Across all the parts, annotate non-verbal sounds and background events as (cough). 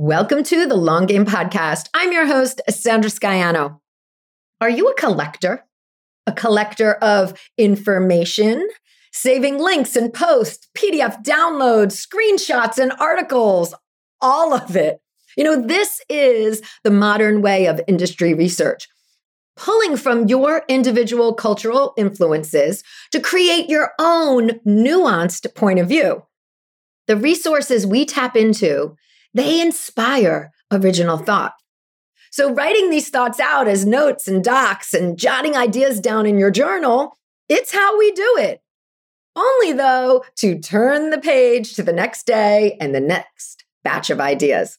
Welcome to the Long Game Podcast. I'm your host, Sandra Scaiano. Are you a collector? A collector of information, saving links and posts, PDF downloads, screenshots, and articles, all of it. You know, this is the modern way of industry research, pulling from your individual cultural influences to create your own nuanced point of view. The resources we tap into they inspire original thought. So, writing these thoughts out as notes and docs and jotting ideas down in your journal, it's how we do it. Only, though, to turn the page to the next day and the next batch of ideas.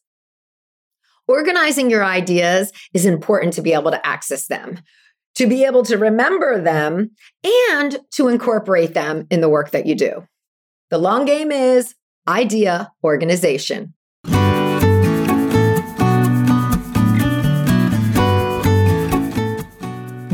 Organizing your ideas is important to be able to access them, to be able to remember them, and to incorporate them in the work that you do. The long game is idea organization.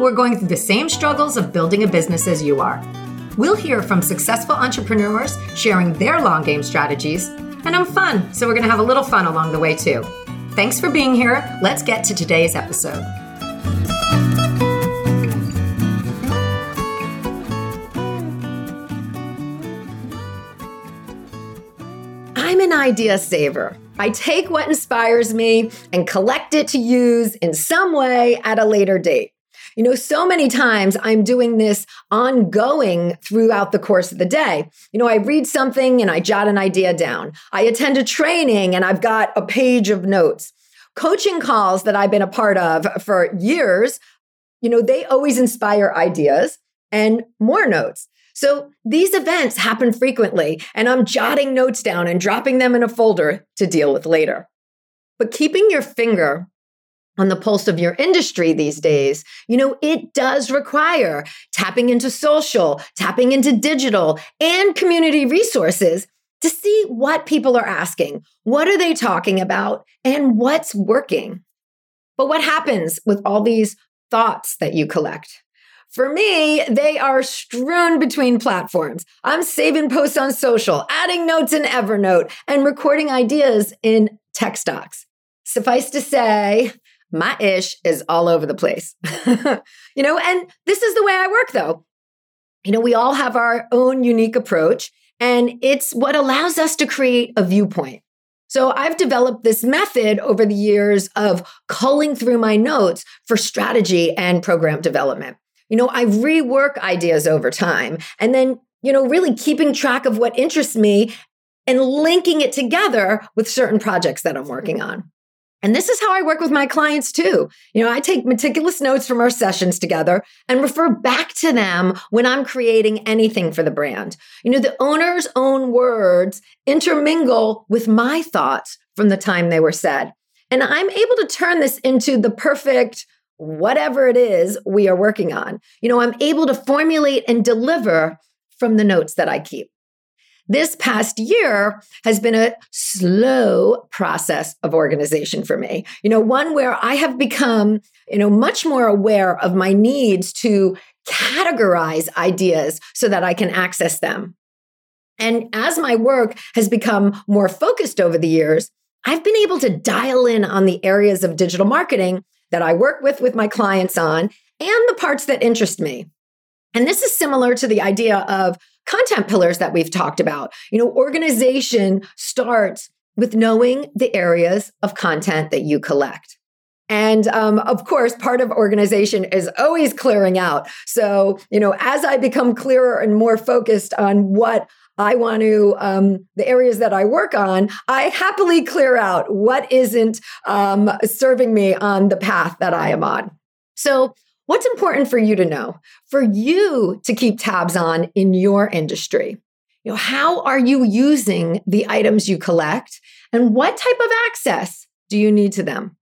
who are going through the same struggles of building a business as you are. We'll hear from successful entrepreneurs sharing their long game strategies, and I'm fun, so we're going to have a little fun along the way too. Thanks for being here. Let's get to today's episode. I'm an idea saver. I take what inspires me and collect it to use in some way at a later date. You know, so many times I'm doing this ongoing throughout the course of the day. You know, I read something and I jot an idea down. I attend a training and I've got a page of notes. Coaching calls that I've been a part of for years, you know, they always inspire ideas and more notes. So these events happen frequently, and I'm jotting notes down and dropping them in a folder to deal with later. But keeping your finger on the pulse of your industry these days, you know, it does require tapping into social, tapping into digital and community resources to see what people are asking, what are they talking about, and what's working. But what happens with all these thoughts that you collect? For me, they are strewn between platforms. I'm saving posts on social, adding notes in Evernote, and recording ideas in text docs. Suffice to say, my ish is all over the place. (laughs) you know, and this is the way I work though. You know, we all have our own unique approach, and it's what allows us to create a viewpoint. So I've developed this method over the years of culling through my notes for strategy and program development. You know, I rework ideas over time and then, you know, really keeping track of what interests me and linking it together with certain projects that I'm working on. And this is how I work with my clients too. You know, I take meticulous notes from our sessions together and refer back to them when I'm creating anything for the brand. You know, the owner's own words intermingle with my thoughts from the time they were said. And I'm able to turn this into the perfect whatever it is we are working on. You know, I'm able to formulate and deliver from the notes that I keep. This past year has been a slow process of organization for me. You know, one where I have become, you know, much more aware of my needs to categorize ideas so that I can access them. And as my work has become more focused over the years, I've been able to dial in on the areas of digital marketing that I work with with my clients on and the parts that interest me. And this is similar to the idea of content pillars that we've talked about. You know, organization starts with knowing the areas of content that you collect. And um, of course, part of organization is always clearing out. So, you know, as I become clearer and more focused on what I want to, um, the areas that I work on, I happily clear out what isn't um, serving me on the path that I am on. So, What's important for you to know, for you to keep tabs on in your industry? You know, how are you using the items you collect and what type of access do you need to them?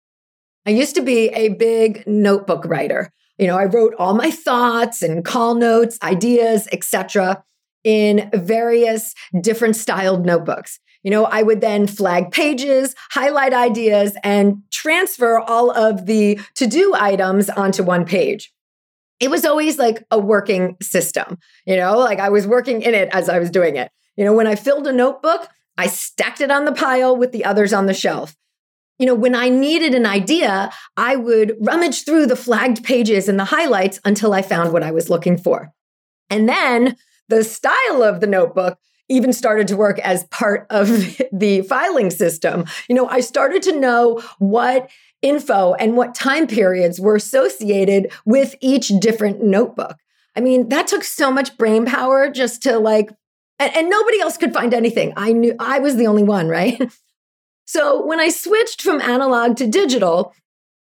I used to be a big notebook writer. You know, I wrote all my thoughts and call notes, ideas, etc in various different styled notebooks. You know, I would then flag pages, highlight ideas, and transfer all of the to do items onto one page. It was always like a working system, you know, like I was working in it as I was doing it. You know, when I filled a notebook, I stacked it on the pile with the others on the shelf. You know, when I needed an idea, I would rummage through the flagged pages and the highlights until I found what I was looking for. And then the style of the notebook even started to work as part of (laughs) the filing system. You know, I started to know what info and what time periods were associated with each different notebook. I mean, that took so much brain power just to like, and, and nobody else could find anything. I knew I was the only one, right? (laughs) So when I switched from analog to digital,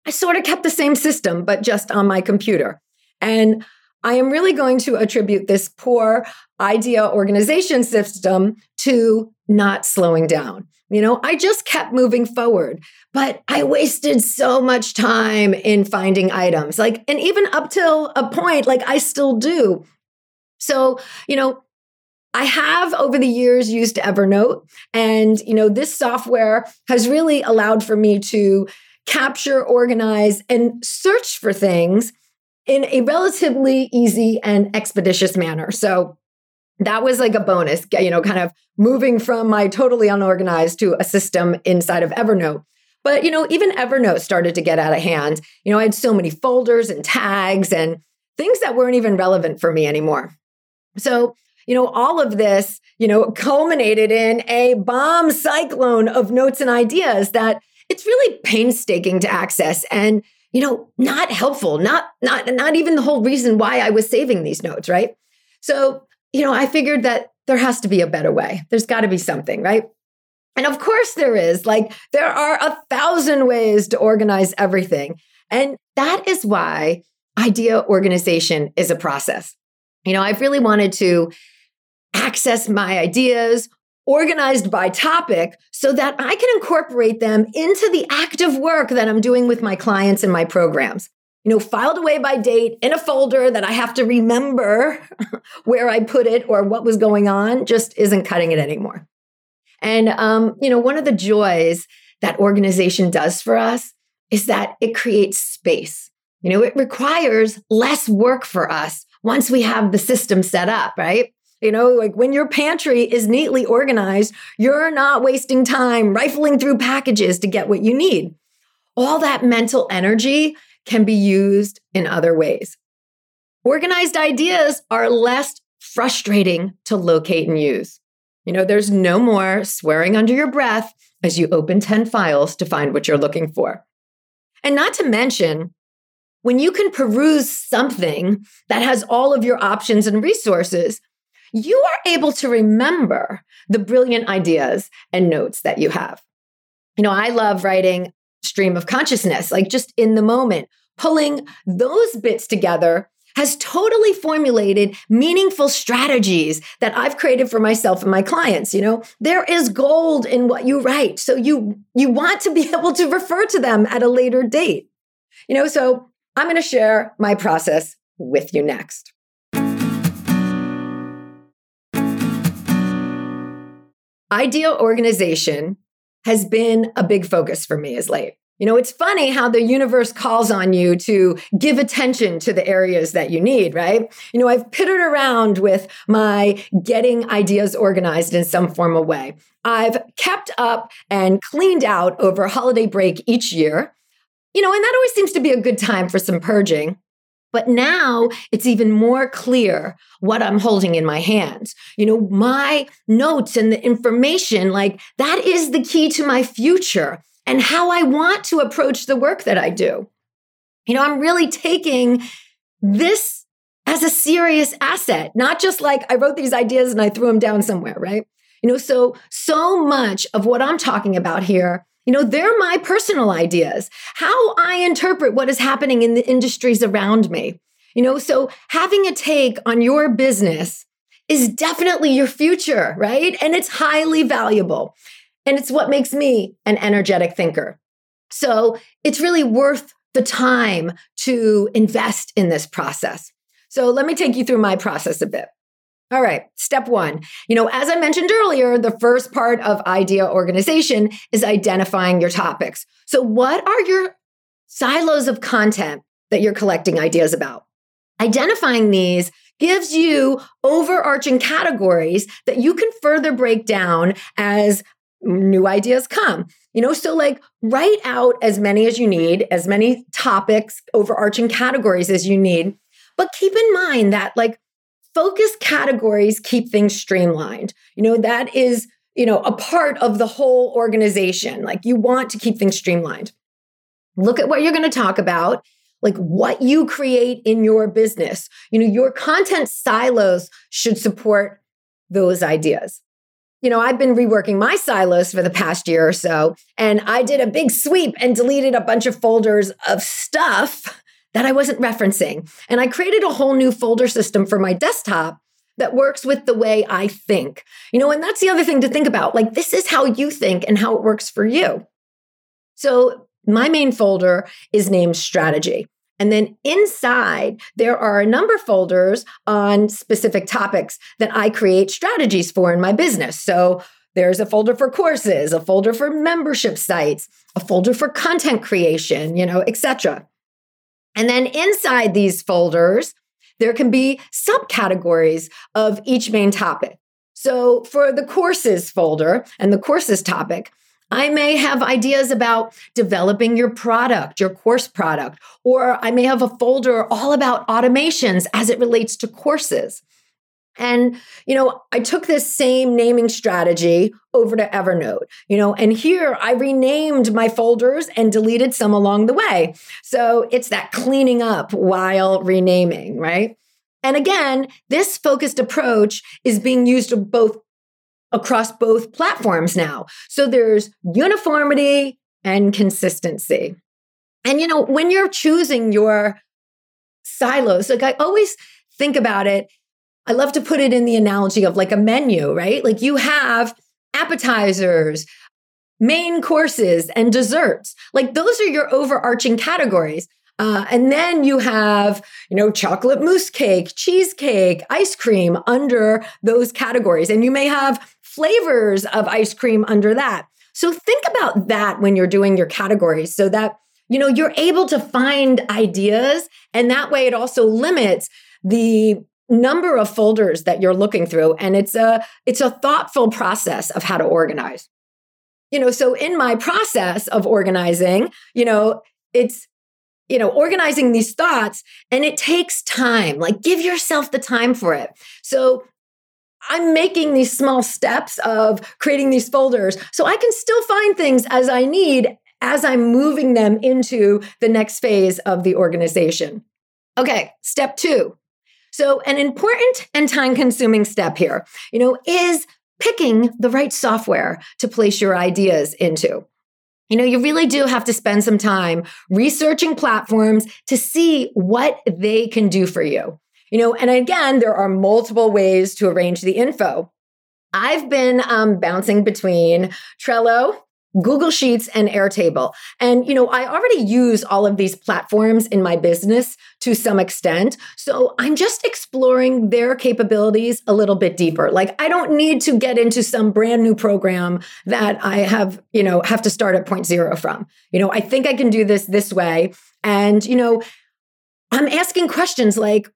I sort of kept the same system, but just on my computer. And I am really going to attribute this poor idea organization system to not slowing down. You know, I just kept moving forward, but I wasted so much time in finding items. Like, and even up till a point, like I still do. So, you know, I have over the years used Evernote, and, you know, this software has really allowed for me to capture, organize, and search for things in a relatively easy and expeditious manner. So that was like a bonus, you know, kind of moving from my totally unorganized to a system inside of Evernote. But, you know, even Evernote started to get out of hand. You know, I had so many folders and tags and things that weren't even relevant for me anymore. So, you know, all of this, you know, culminated in a bomb cyclone of notes and ideas that it's really painstaking to access. And you know, not helpful, not not not even the whole reason why I was saving these notes, right? So, you know, I figured that there has to be a better way. There's got to be something, right? And of course there is. Like there are a thousand ways to organize everything. And that is why idea organization is a process. You know, I've really wanted to access my ideas, organized by topic so that I can incorporate them into the active work that I'm doing with my clients and my programs. You know, filed away by date in a folder that I have to remember (laughs) where I put it or what was going on just isn't cutting it anymore. And, um, you know, one of the joys that organization does for us is that it creates space. You know, it requires less work for us once we have the system set up, right? You know, like when your pantry is neatly organized, you're not wasting time rifling through packages to get what you need. All that mental energy can be used in other ways. Organized ideas are less frustrating to locate and use. You know, there's no more swearing under your breath as you open 10 files to find what you're looking for. And not to mention, when you can peruse something that has all of your options and resources, you are able to remember the brilliant ideas and notes that you have. You know, I love writing stream of consciousness, like just in the moment, pulling those bits together has totally formulated meaningful strategies that I've created for myself and my clients. You know, there is gold in what you write. So you you want to be (laughs) able to refer to them at a later date. You know, so I'm going to share my process with you next. Idea organization has been a big focus for me as late. You know, it's funny how the universe calls on you to give attention to the areas that you need, right? You know, I've pittered around with my getting ideas organized in some formal way. I've kept up and cleaned out over holiday break each year. You know, and that always seems to be a good time for some purging. But now it's even more clear what I'm holding in my hands. You know, my notes and the information, like that is the key to my future and how I want to approach the work that I do. You know, I'm really taking this as a serious asset, not just like I wrote these ideas and I threw them down somewhere, right? You know, so, so much of what I'm talking about here you know, they're my personal ideas, how I interpret what is happening in the industries around me. You know, so having a take on your business is definitely your future, right? And it's highly valuable. And it's what makes me an energetic thinker. So it's really worth the time to invest in this process. So let me take you through my process a bit. All right, step one. You know, as I mentioned earlier, the first part of idea organization is identifying your topics. So, what are your silos of content that you're collecting ideas about? Identifying these gives you overarching categories that you can further break down as new ideas come. You know, so like write out as many as you need, as many topics, overarching categories as you need. But keep in mind that like focus categories keep things streamlined. You know, that is, you know, a part of the whole organization. Like you want to keep things streamlined. Look at what you're going to talk about, like what you create in your business. You know, your content silos should support those ideas. You know, I've been reworking my silos for the past year or so, and I did a big sweep and deleted a bunch of folders of stuff that I wasn't referencing. And I created a whole new folder system for my desktop that works with the way I think. You know, and that's the other thing to think about. Like, this is how you think and how it works for you. So, my main folder is named strategy. And then inside, there are a number of folders on specific topics that I create strategies for in my business. So, there's a folder for courses, a folder for membership sites, a folder for content creation, you know, etc. And then inside these folders, there can be subcategories of each main topic. So for the courses folder and the courses topic, I may have ideas about developing your product, your course product, or I may have a folder all about automations as it relates to courses. And, you know, I took this same naming strategy over to Evernote, you know, and here I renamed my folders and deleted some along the way. So it's that cleaning up while renaming, right? And again, this focused approach is being used both across both platforms now. So there's uniformity and consistency. And, you know, when you're choosing your silos, like I always think about it I love to put it in the analogy of like a menu, right? Like you have appetizers, main courses, and desserts. Like those are your overarching categories. Uh, and then you have, you know, chocolate mousse cake, cheesecake, ice cream under those categories. And you may have flavors of ice cream under that. So think about that when you're doing your categories so that, you know, you're able to find ideas. And that way it also limits the number of folders that you're looking through and it's a it's a thoughtful process of how to organize. You know so in my process of organizing you know it's you know organizing these thoughts and it takes time like give yourself the time for it. So I'm making these small steps of creating these folders so I can still find things as I need as I'm moving them into the next phase of the organization. Okay, step two so, an important and time consuming step here, you know, is picking the right software to place your ideas into. You know, you really do have to spend some time researching platforms to see what they can do for you. You know, and again, there are multiple ways to arrange the info. I've been um, bouncing between Trello Google Sheets and Airtable. And, you know, I already use all of these platforms in my business to some extent. So I'm just exploring their capabilities a little bit deeper. Like I don't need to get into some brand new program that I have, you know, have to start at point zero from. You know, I think I can do this this way. And, you know, I'm asking questions like,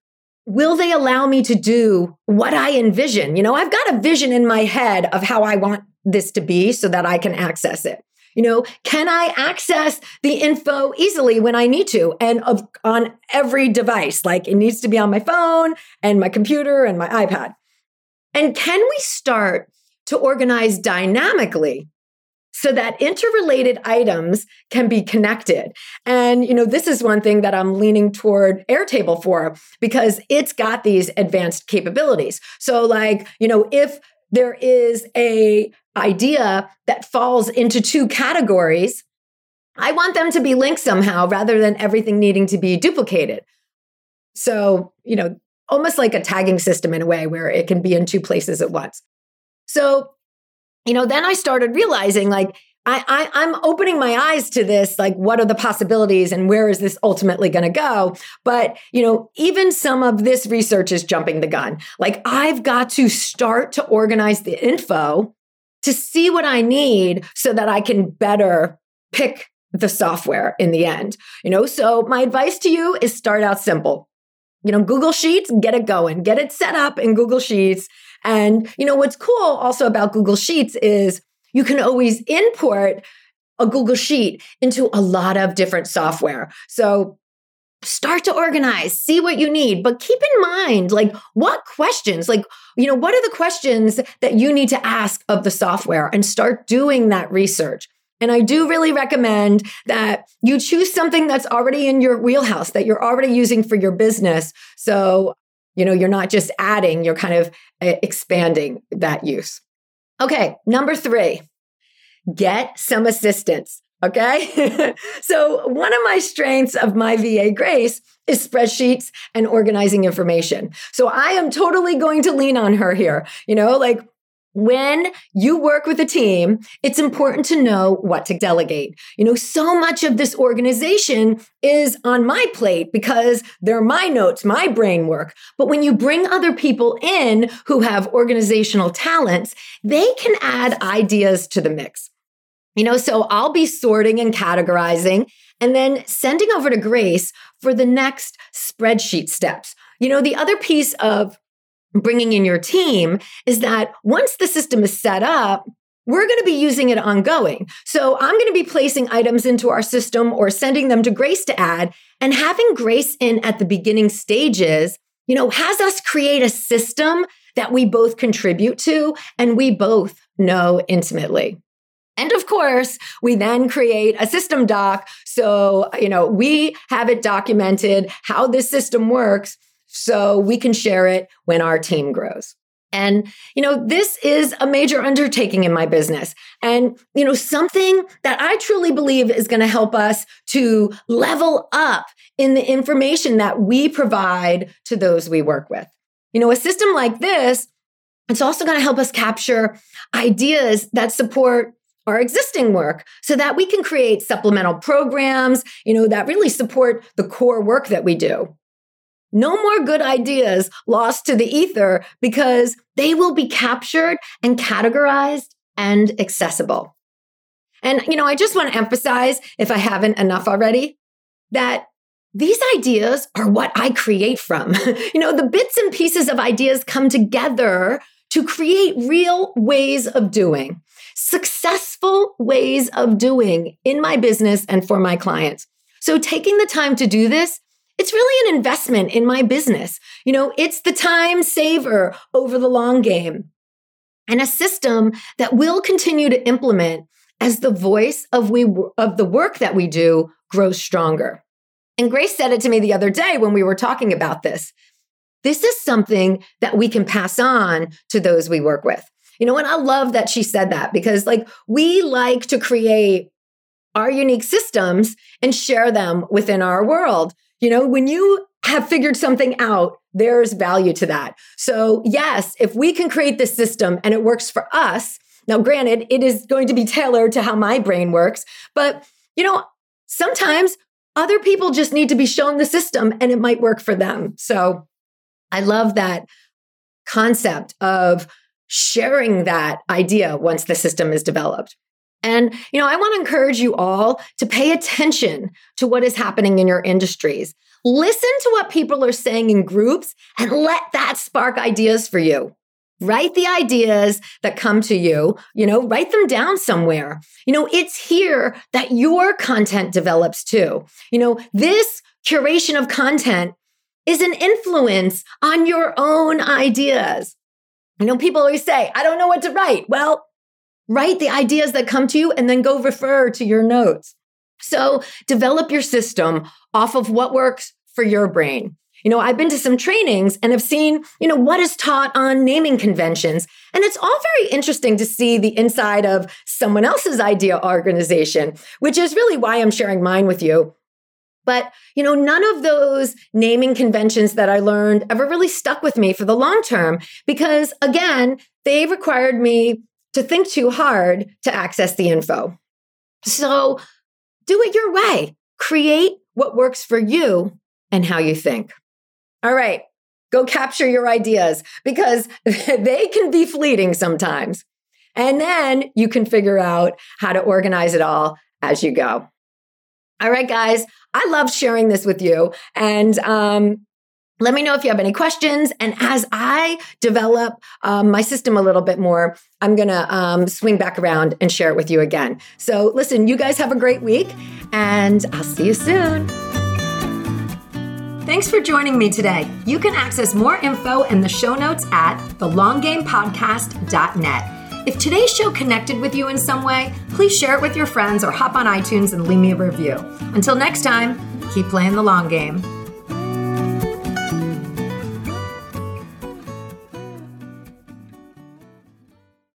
will they allow me to do what I envision? You know, I've got a vision in my head of how I want this to be so that I can access it. You know, can I access the info easily when I need to and of, on every device? Like it needs to be on my phone and my computer and my iPad. And can we start to organize dynamically so that interrelated items can be connected. And you know, this is one thing that I'm leaning toward Airtable for because it's got these advanced capabilities. So like, you know, if there is a idea that falls into two categories, I want them to be linked somehow rather than everything needing to be duplicated. So, you know, almost like a tagging system in a way where it can be in two places at once. So, you know, then I started realizing like I, I am opening my eyes to this. Like, what are the possibilities, and where is this ultimately going to go? But you know, even some of this research is jumping the gun. Like, I've got to start to organize the info to see what I need so that I can better pick the software in the end. You know, so my advice to you is start out simple. You know, Google Sheets, get it going, get it set up in Google Sheets. And, you know, what's cool also about Google Sheets is you can always import a Google Sheet into a lot of different software. So start to organize, see what you need, but keep in mind, like, what questions, like, you know, what are the questions that you need to ask of the software and start doing that research. And I do really recommend that you choose something that's already in your wheelhouse that you're already using for your business. So, you know, you're not just adding, you're kind of uh, expanding that use. Okay, number three, get some assistance. Okay. (laughs) so, one of my strengths of my VA Grace is spreadsheets and organizing information. So, I am totally going to lean on her here. You know, like when you work with a team, it's important to know what to delegate. You know, so much of this organization is on my plate because they're my notes, my brain work. But when you bring other people in who have organizational talents, they can add ideas to the mix. You know, so I'll be sorting and categorizing and then sending over to Grace for the next spreadsheet steps. You know, the other piece of bringing in your team is that once the system is set up, we're going to be using it ongoing. So I'm going to be placing items into our system or sending them to Grace to add and having Grace in at the beginning stages, you know, has us create a system that we both contribute to and we both know intimately. And of course, we then create a system doc. So, you know, we have it documented how this system works so we can share it when our team grows. And, you know, this is a major undertaking in my business. And, you know, something that I truly believe is going to help us to level up in the information that we provide to those we work with. You know, a system like this, it's also going to help us capture ideas that support our existing work so that we can create supplemental programs, you know, that really support the core work that we do. No more good ideas lost to the ether because they will be captured and categorized and accessible. And, you know, I just want to emphasize, if I haven't enough already, that these ideas are what I create from. (laughs) you know, the bits and pieces of ideas come together to create real ways of doing, successful ways of doing in my business and for my clients. So taking the time to do this it's really an investment in my business. You know, it's the time saver over the long game and a system that we'll continue to implement as the voice of we of the work that we do grows stronger. And Grace said it to me the other day when we were talking about this. This is something that we can pass on to those we work with. You know, and I love that she said that because like we like to create our unique systems and share them within our world. You know, when you have figured something out, there's value to that. So, yes, if we can create this system and it works for us, now, granted, it is going to be tailored to how my brain works, but, you know, sometimes other people just need to be shown the system and it might work for them. So, I love that concept of sharing that idea once the system is developed. And, you know, I want to encourage you all to pay attention to what is happening in your industries. Listen to what people are saying in groups and let that spark ideas for you. Write the ideas that come to you, you know, write them down somewhere. You know, it's here that your content develops too. You know, this curation of content is an influence on your own ideas. You know, people always say, I don't know what to write. Well, write the ideas that come to you and then go refer to your notes. So develop your system off of what works for your brain. You know, I've been to some trainings and have seen, you know, what is taught on naming conventions. And it's all very interesting to see the inside of someone else's idea organization, which is really why I'm sharing mine with you. But, you know, none of those naming conventions that I learned ever really stuck with me for the long term because, again, they required me to think too hard to access the info. So do it your way. Create what works for you and how you think. All right, go capture your ideas because (laughs) they can be fleeting sometimes. And then you can figure out how to organize it all as you go. All right, guys, I love sharing this with you. And um, let me know if you have any questions. And as I develop um, my system a little bit more, I'm going to um, swing back around and share it with you again. So, listen, you guys have a great week, and I'll see you soon. Thanks for joining me today. You can access more info in the show notes at thelonggamepodcast.net. If today's show connected with you in some way, please share it with your friends or hop on iTunes and leave me a review. Until next time, keep playing the long game.